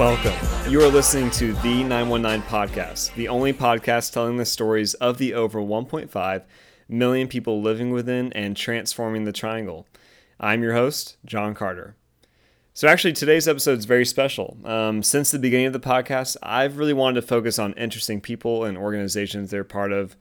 Welcome. You are listening to the 919 Podcast, the only podcast telling the stories of the over 1.5 million people living within and transforming the Triangle. I'm your host, John Carter. So, actually, today's episode is very special. Um, since the beginning of the podcast, I've really wanted to focus on interesting people and organizations they're part of.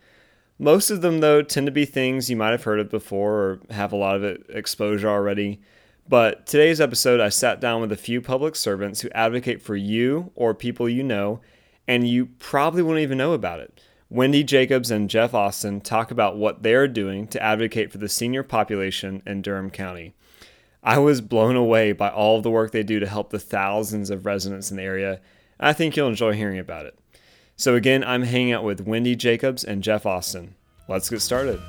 Most of them, though, tend to be things you might have heard of before or have a lot of exposure already. But today's episode, I sat down with a few public servants who advocate for you or people you know, and you probably won't even know about it. Wendy Jacobs and Jeff Austin talk about what they're doing to advocate for the senior population in Durham County. I was blown away by all of the work they do to help the thousands of residents in the area. I think you'll enjoy hearing about it. So, again, I'm hanging out with Wendy Jacobs and Jeff Austin. Let's get started.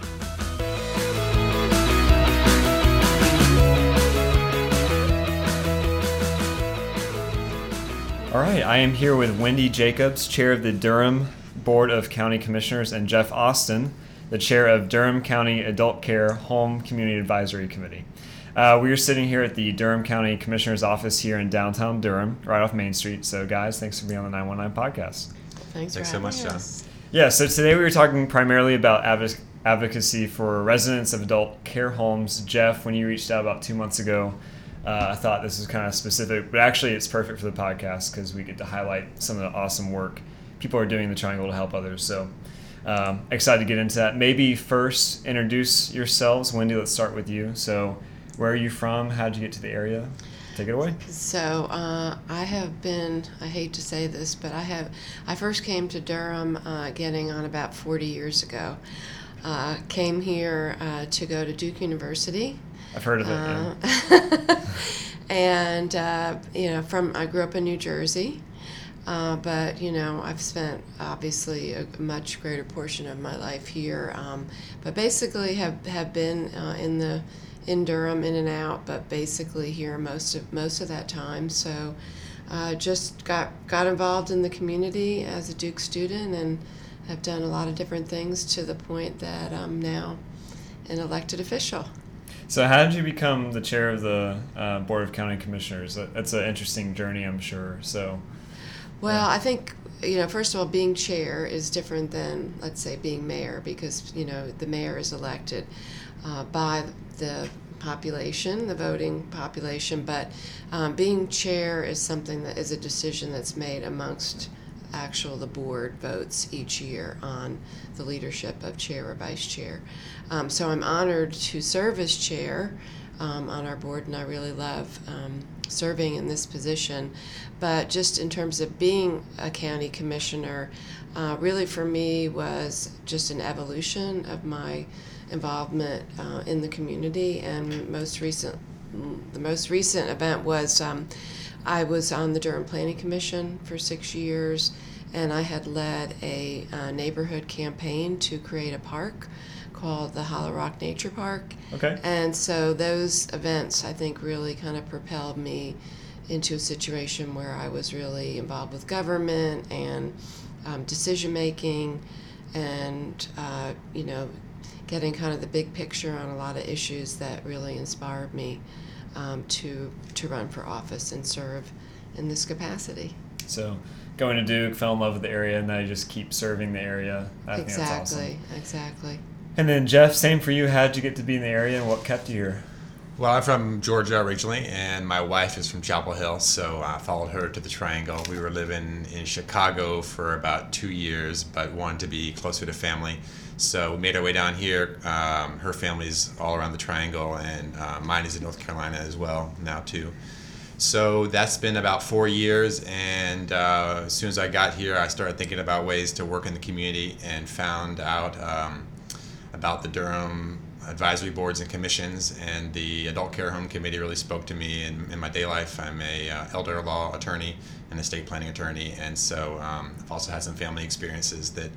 All right, I am here with Wendy Jacobs, chair of the Durham Board of County Commissioners, and Jeff Austin, the chair of Durham County Adult Care Home Community Advisory Committee. Uh, we are sitting here at the Durham County Commissioner's office here in downtown Durham, right off Main Street. So, guys, thanks for being on the 919 podcast. Thanks, thanks so much, John. Yeah, so today we were talking primarily about adv- advocacy for residents of adult care homes. Jeff, when you reached out about two months ago, uh, I thought this was kind of specific, but actually it's perfect for the podcast because we get to highlight some of the awesome work people are doing the Triangle to help others. So um, excited to get into that. Maybe first introduce yourselves. Wendy, let's start with you. So where are you from? How did you get to the area? Take it away. So uh, I have been. I hate to say this, but I have. I first came to Durham uh, getting on about 40 years ago. Uh, came here uh, to go to Duke University I've heard of it. Uh, yeah. and uh, you know, from I grew up in New Jersey, uh, but you know, I've spent obviously a much greater portion of my life here. Um, but basically, have have been uh, in the in Durham, in and out, but basically here most of most of that time. So. Uh, just got got involved in the community as a Duke student and have done a lot of different things to the point that I'm now an elected official. So, how did you become the chair of the uh, Board of County Commissioners? That's an interesting journey, I'm sure. So, well. I think you know, first of all, being chair is different than let's say being mayor because you know the mayor is elected uh, by the population, the voting population, but um, being chair is something that is a decision that's made amongst actual the board votes each year on the leadership of chair or vice chair. Um, so I'm honored to serve as chair um, on our board, and I really love um, serving in this position. But just in terms of being a county commissioner, uh, really for me was just an evolution of my involvement uh, in the community. And most recent, the most recent event was um, I was on the Durham Planning Commission for six years, and I had led a uh, neighborhood campaign to create a park called the Hollow Rock Nature Park. Okay. And so those events, I think, really kind of propelled me into a situation where I was really involved with government and um, decision making and, uh, you know, getting kind of the big picture on a lot of issues that really inspired me um, to to run for office and serve in this capacity. So, going to Duke, fell in love with the area, and then I just keep serving the area. I exactly, awesome. exactly. And then Jeff, same for you. How did you get to be in the area, and what kept you here? Well, I'm from Georgia originally, and my wife is from Chapel Hill, so I followed her to the Triangle. We were living in Chicago for about two years, but wanted to be closer to family. So we made our way down here. Um, her family's all around the Triangle, and uh, mine is in North Carolina as well now too. So that's been about four years, and uh, as soon as I got here, I started thinking about ways to work in the community and found out um, about the Durham advisory boards and commissions, and the Adult Care Home Committee really spoke to me in, in my day life. I'm a uh, elder law attorney and estate planning attorney, and so um, I've also had some family experiences that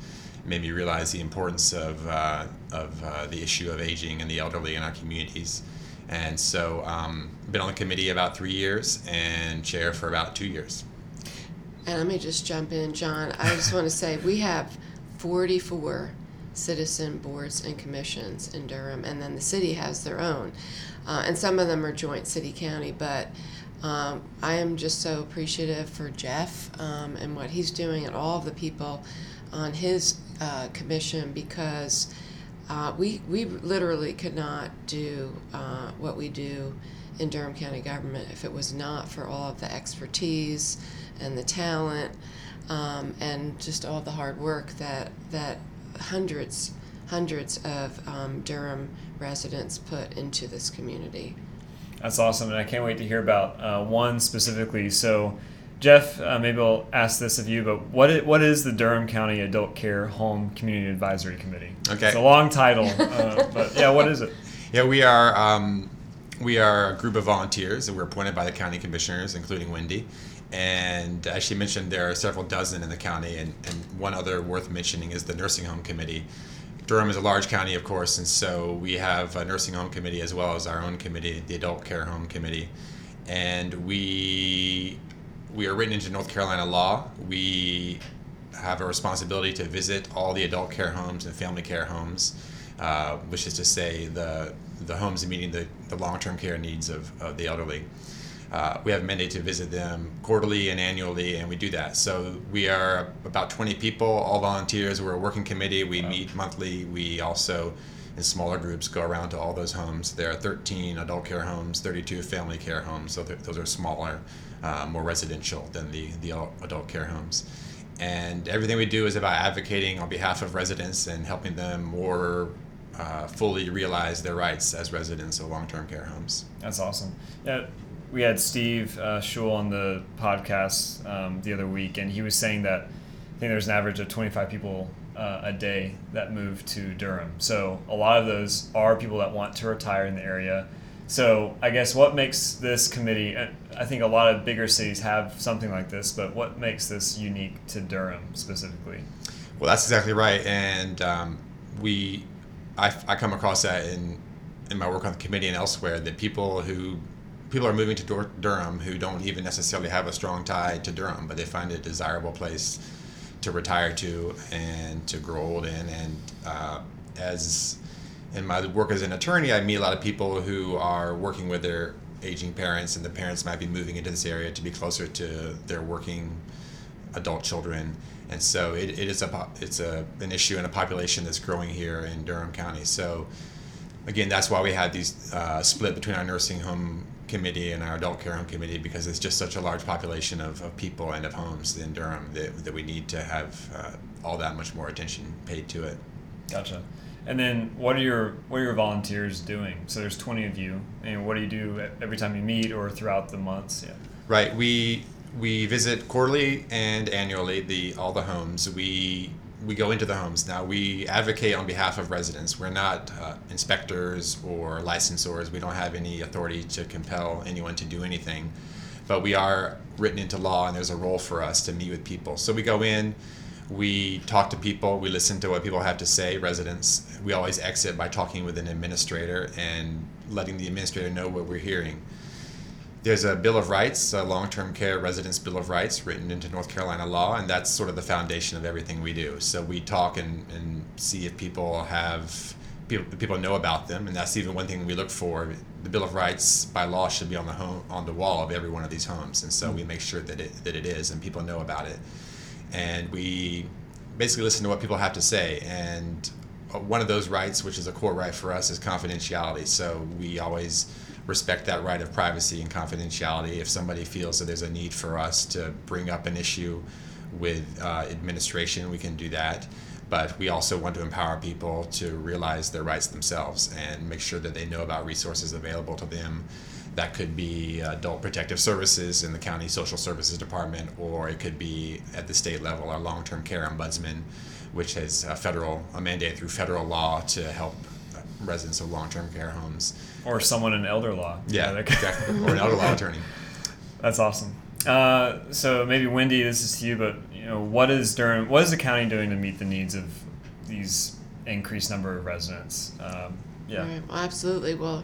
made me realize the importance of, uh, of uh, the issue of aging and the elderly in our communities. And so, um, been on the committee about three years and chair for about two years. And let me just jump in, John. I just want to say we have 44 citizen boards and commissions in Durham, and then the city has their own. Uh, and some of them are joint city county, but um, I am just so appreciative for Jeff um, and what he's doing and all of the people on his uh, commission because uh, we, we literally could not do uh, what we do in Durham County government if it was not for all of the expertise and the talent um, and just all the hard work that, that hundreds hundreds of um, Durham residents put into this community. That's awesome, and I can't wait to hear about uh, one specifically. So, Jeff, uh, maybe I'll ask this of you, but what is, what is the Durham County Adult Care Home Community Advisory Committee? Okay, it's a long title, uh, but yeah, what is it? Yeah, we are um, we are a group of volunteers that were appointed by the county commissioners, including Wendy. And as she mentioned, there are several dozen in the county, and, and one other worth mentioning is the nursing home committee. Durham is a large county, of course, and so we have a nursing home committee as well as our own committee, the adult care home committee, and we we are written into North Carolina law. We have a responsibility to visit all the adult care homes and family care homes, uh, which is to say the the homes meeting the, the long term care needs of, of the elderly. Uh, we have a mandate to visit them quarterly and annually, and we do that. So we are about 20 people, all volunteers. We're a working committee. We wow. meet monthly. We also, in smaller groups, go around to all those homes. There are 13 adult care homes, 32 family care homes. So those are smaller, uh, more residential than the, the adult care homes. And everything we do is about advocating on behalf of residents and helping them more uh, fully realize their rights as residents of long-term care homes. That's awesome. Yeah, we had Steve uh, Schewel on the podcast um, the other week, and he was saying that I think there's an average of 25 people uh, a day that move to Durham. So a lot of those are people that want to retire in the area. So I guess what makes this committee? Uh, I think a lot of bigger cities have something like this, but what makes this unique to Durham specifically? Well, that's exactly right, and um, we, I, I come across that in in my work on the committee and elsewhere that people who people are moving to Durham who don't even necessarily have a strong tie to Durham, but they find it a desirable place to retire to and to grow old in. And uh, as in my work as an attorney, I meet a lot of people who are working with their aging parents, and the parents might be moving into this area to be closer to their working adult children. And so it, it is a it's a an issue in a population that's growing here in Durham County. So again, that's why we had these uh, split between our nursing home committee and our adult care home committee because it's just such a large population of, of people and of homes in Durham that, that we need to have uh, all that much more attention paid to it. Gotcha. And then what are your what are your volunteers doing? So there's 20 of you, and what do you do every time you meet or throughout the months? Yeah. Right. We we visit quarterly and annually the all the homes. We we go into the homes. Now we advocate on behalf of residents. We're not uh, inspectors or licensors. We don't have any authority to compel anyone to do anything, but we are written into law, and there's a role for us to meet with people. So we go in, we talk to people, we listen to what people have to say. Residents, we always exit by talking with an administrator and letting the administrator know what we're hearing there's a Bill of Rights, a long-term care residence Bill of Rights, written into North Carolina law, and that's sort of the foundation of everything we do. So we talk and, and see if people have people, people know about them, and that's even one thing we look for. The Bill of Rights by law should be on the home on the wall of every one of these homes, and so we mm-hmm. make sure that it that it is, and people know about it. And we basically listen to what people have to say, and uh, one of those rights, which is a core right for us, is confidentiality. So we always respect that right of privacy and confidentiality. If somebody feels that there's a need for us to bring up an issue with uh, administration, we can do that. But we also want to empower people to realize their rights themselves and make sure that they know about resources available to them. That could be adult protective services in the county social services department, or it could be at the state level, our long term care ombudsman, which has a federal a mandate through federal law to help residents of long term care homes or someone in elder law. Yeah, know, exactly. or an elder law attorney. That's awesome. Uh, so maybe Wendy, this is to you, but you know, what is Durham? What is the county doing to meet the needs of these increased number of residents? Um, yeah, right. well, absolutely. Well,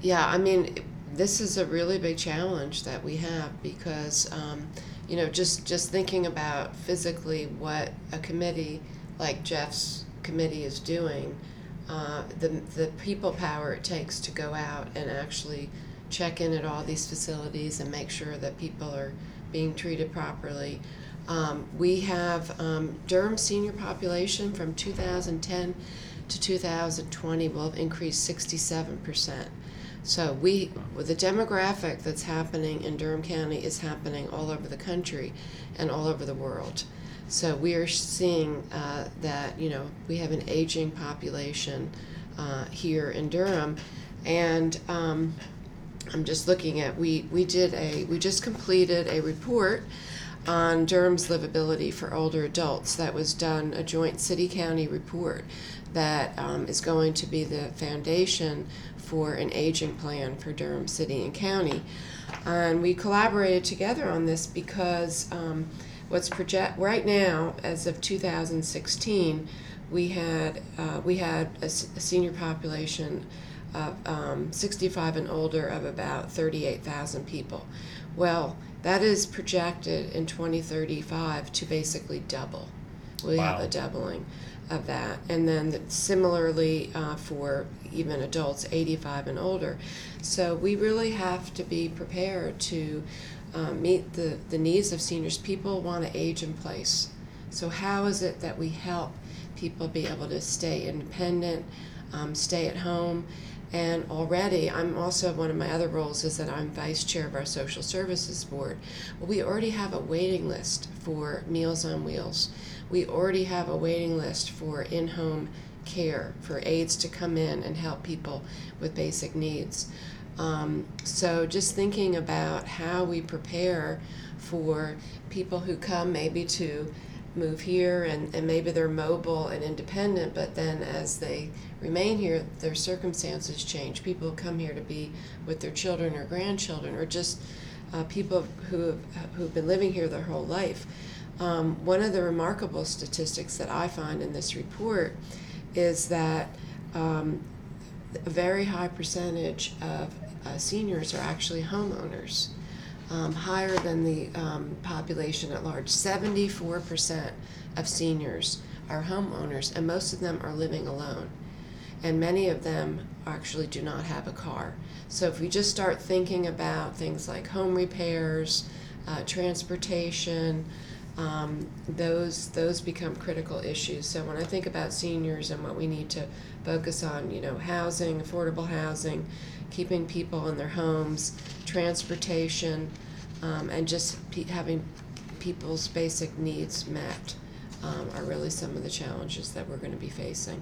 Yeah, I mean, this is a really big challenge that we have because, um, you know, just just thinking about physically what a committee like Jeff's committee is doing, uh, the the people power it takes to go out and actually check in at all these facilities and make sure that people are being treated properly. Um, we have um, Durham senior population from 2010 to 2020 will have increased 67 percent. So we, the demographic that's happening in Durham County is happening all over the country and all over the world. So we are seeing uh, that you know we have an aging population uh, here in Durham, and um, I'm just looking at we we did a we just completed a report on Durham's livability for older adults. That was done a joint city county report that um, is going to be the foundation for an aging plan for Durham City and County. And we collaborated together on this because um, what's project right now, as of 2016, we had uh, we had a, a, senior population of um, 65 and older of about 38,000 people. Well, that is projected in 2035 to basically double. We wow. have a doubling of that. And then similarly uh, for even adults 85 and older. So we really have to be prepared to uh, meet the, the needs of seniors. People want to age in place. So, how is it that we help people be able to stay independent, um, stay at home? And already, I'm also one of my other roles is that I'm vice chair of our social services board. We already have a waiting list for Meals on Wheels. We already have a waiting list for in home care, for aides to come in and help people with basic needs. Um, so, just thinking about how we prepare for people who come maybe to move here and, and maybe they're mobile and independent, but then as they remain here, their circumstances change. People come here to be with their children or grandchildren, or just uh, people who have who've been living here their whole life. Um, one of the remarkable statistics that I find in this report is that um, a very high percentage of uh, seniors are actually homeowners, um, higher than the um, population at large. 74% of seniors are homeowners, and most of them are living alone. And many of them actually do not have a car. So if we just start thinking about things like home repairs, uh, transportation, um, those those become critical issues. So when I think about seniors and what we need to focus on, you know, housing, affordable housing, keeping people in their homes, transportation, um, and just pe- having people's basic needs met um, are really some of the challenges that we're going to be facing.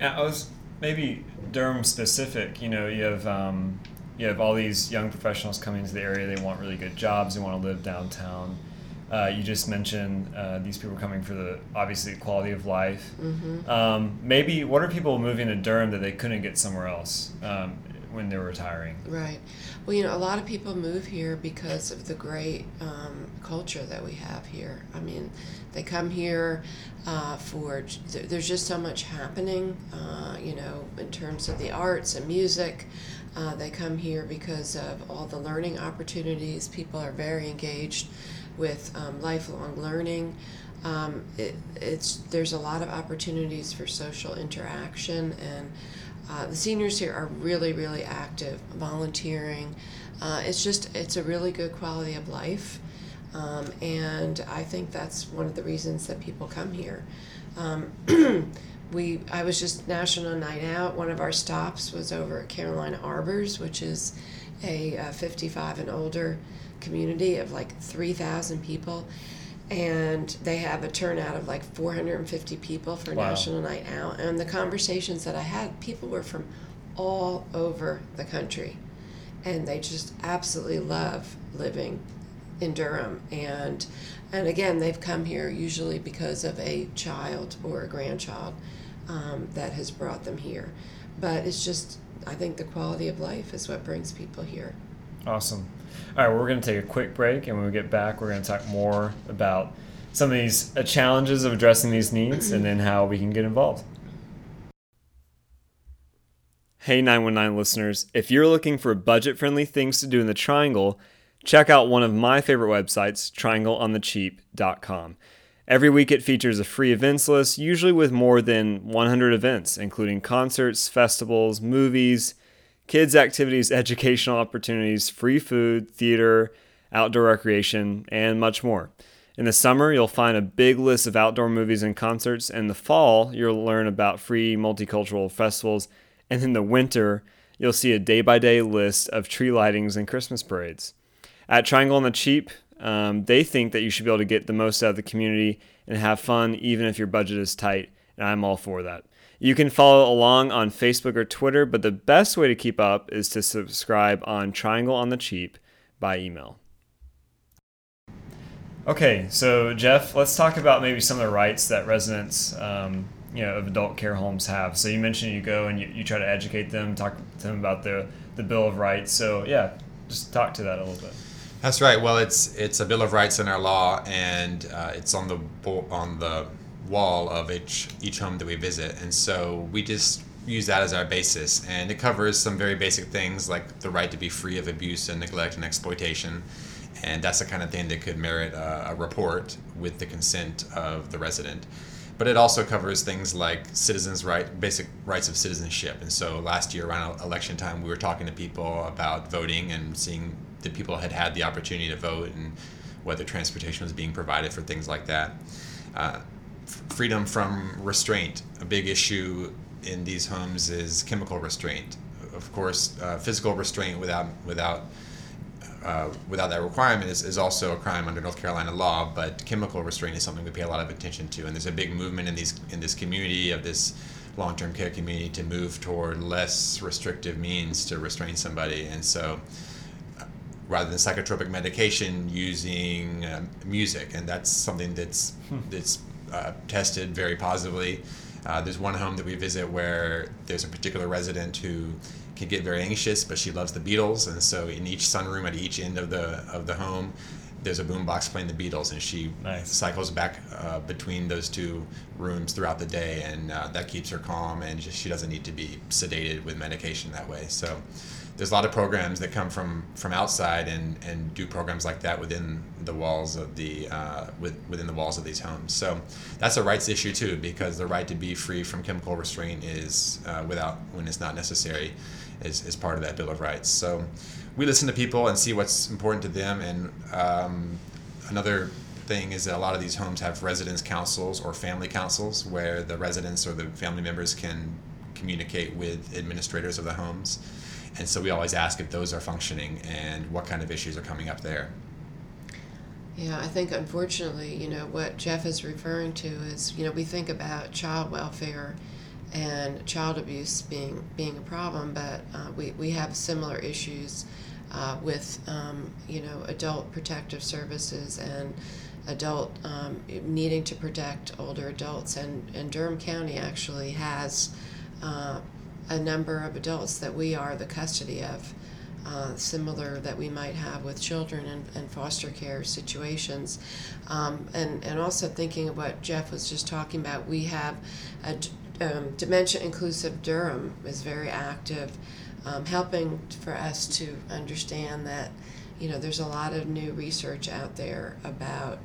Yeah, I was maybe Durham specific. You know, you have um, you have all these young professionals coming to the area. They want really good jobs. They want to live downtown uh, you just mentioned uh, these people coming for the obviously quality of life. Mm-hmm. Um, maybe what are people moving to Durham that they couldn't get somewhere else um, when they're retiring? Right. Well, you know, a lot of people move here because of the great um, culture that we have here. I mean, they come here uh, for there's just so much happening. Uh, you know, in terms of the arts and music. Uh, they come here because of all the learning opportunities. People are very engaged with um, lifelong learning. Um, it, it's there's a lot of opportunities for social interaction, and uh, the seniors here are really really active, volunteering. Uh, it's just it's a really good quality of life, um, and I think that's one of the reasons that people come here. Um, we I was just National Night Out. One of our stops was over at Carolina Arbors, which is a uh, 55 and older community of like 3,000 people. And they have a turnout of like 450 people for wow. National Night Out. And the conversations that I had, people were from all over the country. And they just absolutely love living in Durham. And and again, they've come here usually because of a child or a grandchild um, that has brought them here. But it's just, I think the quality of life is what brings people here. Awesome. All right, well, we're going to take a quick break, and when we get back, we're going to talk more about some of these uh, challenges of addressing these needs and then how we can get involved. Hey 919 listeners, if you're looking for budget friendly things to do in the Triangle, check out one of my favorite websites, triangleonthecheap.com. Every week it features a free events list, usually with more than 100 events, including concerts, festivals, movies, kids' activities, educational opportunities, free food, theater, outdoor recreation, and much more. In the summer, you'll find a big list of outdoor movies and concerts. In the fall, you'll learn about free multicultural festivals and in the winter, you'll see a day by day list of tree lightings and Christmas parades. At Triangle on the Cheap, um, they think that you should be able to get the most out of the community and have fun even if your budget is tight, and I'm all for that. You can follow along on Facebook or Twitter, but the best way to keep up is to subscribe on Triangle on the Cheap by email. Okay, so Jeff, let's talk about maybe some of the rights that residents um, you know of adult care homes have. So you mentioned you go and you, you try to educate them, talk to them about the the Bill of Rights. So yeah, just talk to that a little bit. That's right. Well, it's it's a Bill of Rights in our law, and uh, it's on the on the wall of each each home that we visit, and so we just use that as our basis, and it covers some very basic things like the right to be free of abuse and neglect and exploitation, and that's the kind of thing that could merit a, a report with the consent of the resident but it also covers things like citizens' right, basic rights of citizenship. And so last year around election time, we were talking to people about voting and seeing that people had had the opportunity to vote and whether transportation was being provided for things like that. Uh, freedom from restraint, a big issue in these homes is chemical restraint. Of course, uh, physical restraint without without uh, without that requirement is, is also a crime under North Carolina law. But chemical restraint is something we pay a lot of attention to, and there's a big movement in these in this community of this long-term care community to move toward less restrictive means to restrain somebody, and so. Uh, rather than psychotropic medication, using uh, music, and that's something that's hmm. that's uh, tested very positively. Uh, there's one home that we visit where there's a particular resident who can get very anxious, but she loves the Beatles, and so in each sunroom at each end of the of the home, there's a boombox playing the Beatles, and she nice. cycles back uh, between those two rooms throughout the day, and uh, that keeps her calm, and just, she doesn't need to be sedated with medication that way. So there's a lot of programs that come from from outside and and do programs like that within the walls of the uh, with, within the walls of these homes. So that's a rights issue too, because the right to be free from chemical restraint is uh, without when it's not necessary is, is part of that Bill of Rights. So we listen to people and see what's important to them. And um, another thing is that a lot of these homes have residence councils or family councils where the residents or the family members can communicate with administrators of the homes. And so we always ask if those are functioning and what kind of issues are coming up there. Yeah, I think unfortunately, you know, what Jeff is referring to is, you know, we think about child welfare and child abuse being being a problem, but uh, we, we have similar issues uh, with um, you know adult protective services and adult um, needing to protect older adults, and, and Durham County actually has uh, a number of adults that we are the custody of. Uh, similar that we might have with children and, and foster care situations. Um, and, and also thinking of what Jeff was just talking about, we have a, um, Dementia Inclusive Durham is very active, um, helping for us to understand that you know there's a lot of new research out there about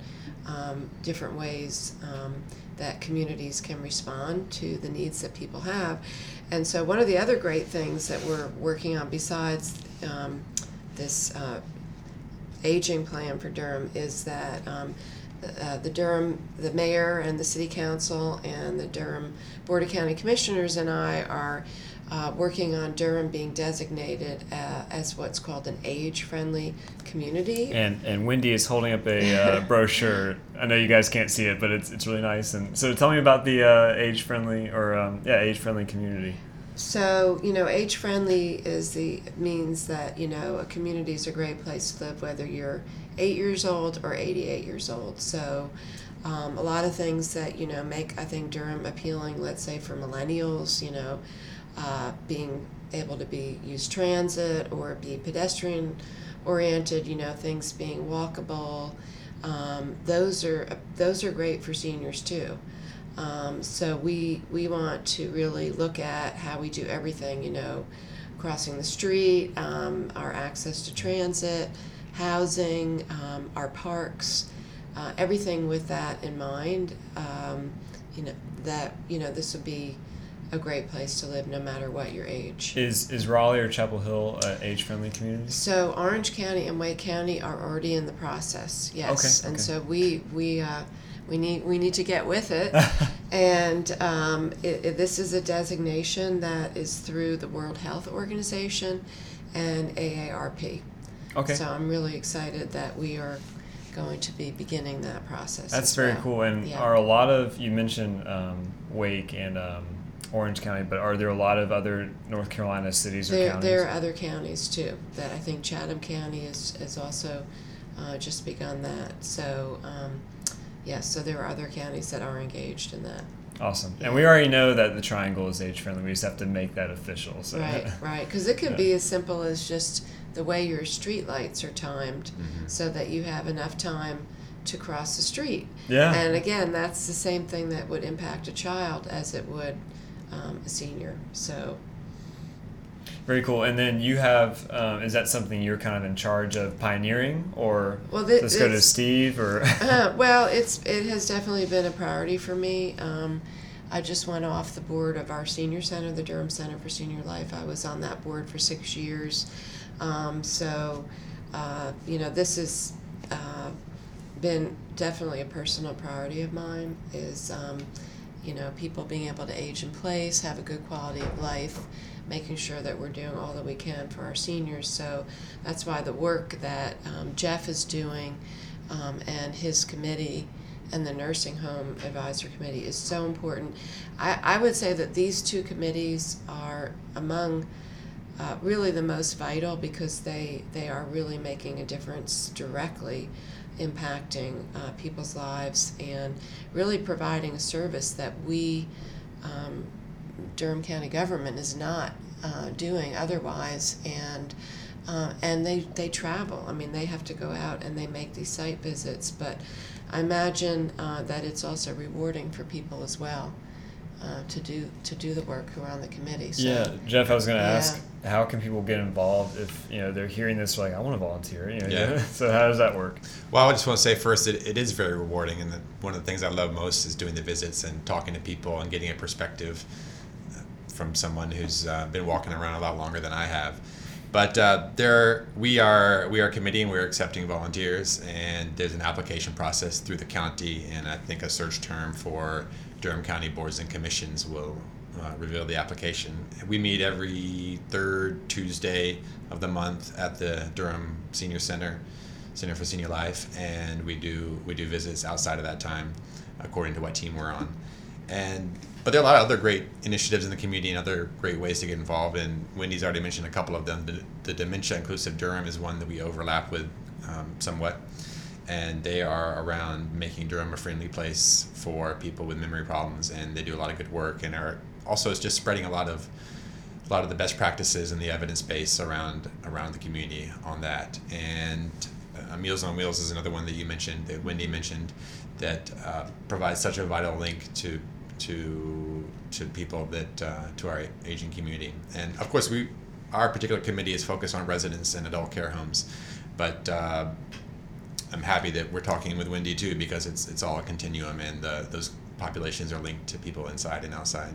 um, different ways um, that communities can respond to the needs that people have. And so one of the other great things that we're working on besides um, this uh, aging plan for Durham is that um, uh, the Durham, the mayor and the city council and the Durham Board of County Commissioners and I are uh, working on Durham being designated uh, as what's called an age-friendly community. And and Wendy is holding up a uh, brochure. I know you guys can't see it, but it's it's really nice. And so tell me about the uh, age-friendly or um, yeah age-friendly community. So you know, age-friendly is the means that you know a community is a great place to live, whether you're eight years old or 88 years old. So, um, a lot of things that you know make I think Durham appealing. Let's say for millennials, you know, uh, being able to be use transit or be pedestrian oriented. You know, things being walkable. Um, those are those are great for seniors too. Um, so we we want to really look at how we do everything. You know, crossing the street, um, our access to transit, housing, um, our parks, uh, everything with that in mind. Um, you know that you know this would be a great place to live no matter what your age. Is is Raleigh or Chapel Hill uh, age friendly community? So Orange County and Wake County are already in the process. Yes, Okay, and okay. so we we uh, we need we need to get with it. and um, it, it, this is a designation that is through the World Health Organization and AARP. Okay. So I'm really excited that we are going to be beginning that process. That's very well. cool. And Yeah. are a lot of you mentioned um, Wake and um, Orange County, but are there a lot of other North Carolina cities or There, counties? there are other counties too. That I think Chatham County is is also uh, just begun that. So um, yes, so there are other counties that are engaged in that. Awesome. And we already know that the triangle is age friendly. We just have to make that official. So. Right, right. Because it can Yeah. be as simple as just the way your street lights are timed, Mm-hmm. so that you have enough time to cross the street. Yeah. And again, that's the same thing that would impact a child as it would um, a senior. So Very cool. And then you have, um, is that something you're kind of in charge of pioneering, or Well, does this go to Steve, or? Uh, well, it's it has definitely been a priority for me. Um, I just went off the board of our senior center, the Durham Center for Senior Life. I was on that board for six years. Um, so, uh, you know, this has uh, been definitely a personal priority of mine. Is um, you know people being able to age in place, have a good quality of life, making sure that we're doing all that we can for our seniors. So that's why the work that um, Jeff is doing um, and his committee and the nursing home advisory committee is so important. I, I would say that these two committees are among uh, really the most vital because they they are really making a difference directly impacting uh, people's lives and really providing a service that we um, Durham County government is not uh, doing otherwise and uh, and they, they travel. I mean, they have to go out and they make these site visits. But I imagine uh, that it's also rewarding for people as well uh, to do to do the work who are on the committee. So, yeah, Jeff, I was going to Yeah. ask, how can people get involved if you know they're hearing this like I want to volunteer? You know, Yeah. so how does that work? Well, I just want to say first, it, it is very rewarding, and the, one of the things I love most is doing the visits and talking to people and getting a perspective uh, from someone who's uh, been walking around a lot longer than I have. But uh, there, we are we are a committee and we're accepting volunteers, and there's an application process through the county, and I think a search term for Durham County boards and commissions will uh, reveal the application. We meet every third Tuesday of the month at the Durham Senior Center. Center for Senior Life, and we do we do visits outside of that time, according to what team we're on. And but there are a lot of other great initiatives in the community and other great ways to get involved. And Wendy's already mentioned a couple of them. The, the Dementia Inclusive Durham is one that we overlap with um, somewhat, and they are around making Durham a friendly place for people with memory problems, and they do a lot of good work and are also it's just spreading a lot of a lot of the best practices and the evidence base around around the community on that. And uh, Meals on Wheels is another one that you mentioned, that Wendy mentioned, that uh, provides such a vital link to to to people that uh, to our aging community. And of course, we our particular committee is focused on residents and adult care homes, but. Uh, I'm happy that we're talking with Wendy too because it's it's all a continuum and the, those populations are linked to people inside and outside.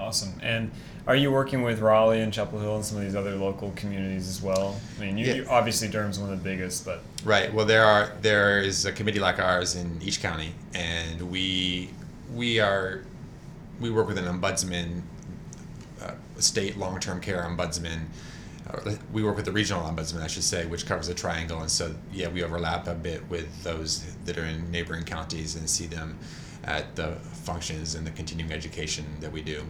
Awesome. And are you working with Raleigh and Chapel Hill and some of these other local communities as well? I mean, you, Yeah. you obviously Durham's one of the biggest, but Right. Well, there are there is a committee like ours in each county, and we we are we work with an ombudsman, uh, state long term care ombudsman. or We work with the regional ombudsman, I should say, which covers the triangle, and so yeah, we overlap a bit with those that are in neighboring counties and see them at the functions and the continuing education that we do.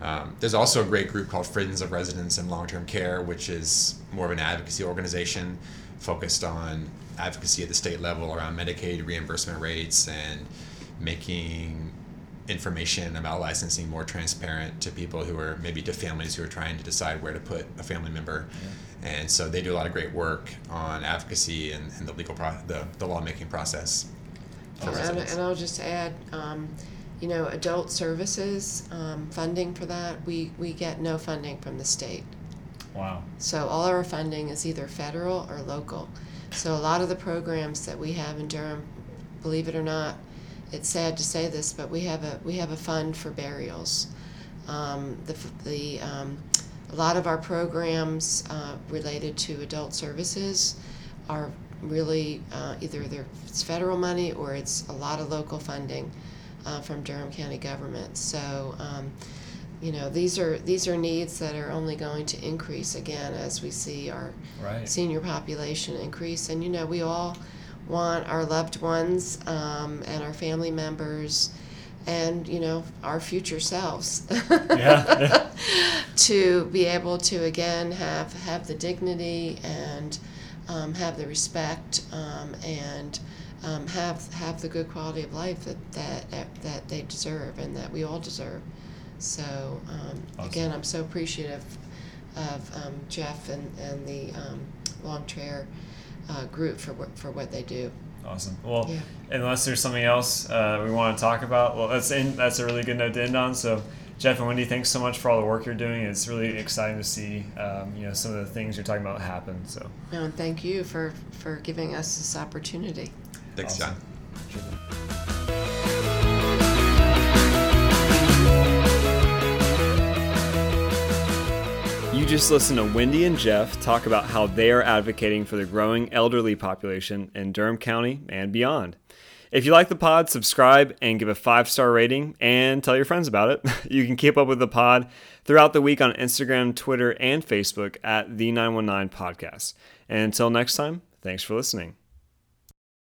Um, there's also a great group called Friends of Residents in Long Term Care, which is more of an advocacy organization focused on advocacy at the state level around Medicaid reimbursement rates and making information about licensing more transparent to people who are maybe to families who are trying to decide where to put a family member. And so they do a lot of great work on advocacy and, and the legal pro- the, the lawmaking process for And, residents. and I'll just add, um, you know, adult services um, funding for that, we, we get no funding from the state. Wow. So all our funding is either federal or local. So a lot of the programs that we have in Durham, believe it or not, it's sad to say this, but we have a we have a fund for burials. Um, the the um, a lot of our programs uh, related to adult services are really uh, either it's federal money or it's a lot of local funding uh, from Durham County government. So. Um, you know these are these are needs that are only going to increase again as we see our right. senior population increase and you know we all want our loved ones um, and our family members and you know our future selves yeah. to be able to again have have the dignity and um, have the respect um, and um, have have the good quality of life that, that that they deserve and that we all deserve. So um, awesome. again, I'm so appreciative of um, Jeff and and the um, Long Trail uh, group for what for what they do. Awesome. Well, Yeah. unless there's something else uh, we want to talk about, well, that's in, that's a really good note to end on. So, Jeff and Wendy, thanks so much for all the work you're doing. It's really exciting to see, um, you know, some of the things you're talking about happen. So, No, and thank you for for giving us this opportunity. Thanks, Awesome. John. You just listened to Wendy and Jeff talk about how they are advocating for the growing elderly population in Durham County and beyond. If you like the pod, subscribe and give a five star rating and tell your friends about it. You can keep up with the pod throughout the week on Instagram, Twitter, and Facebook at the 919 Podcast. And until next time, thanks for listening.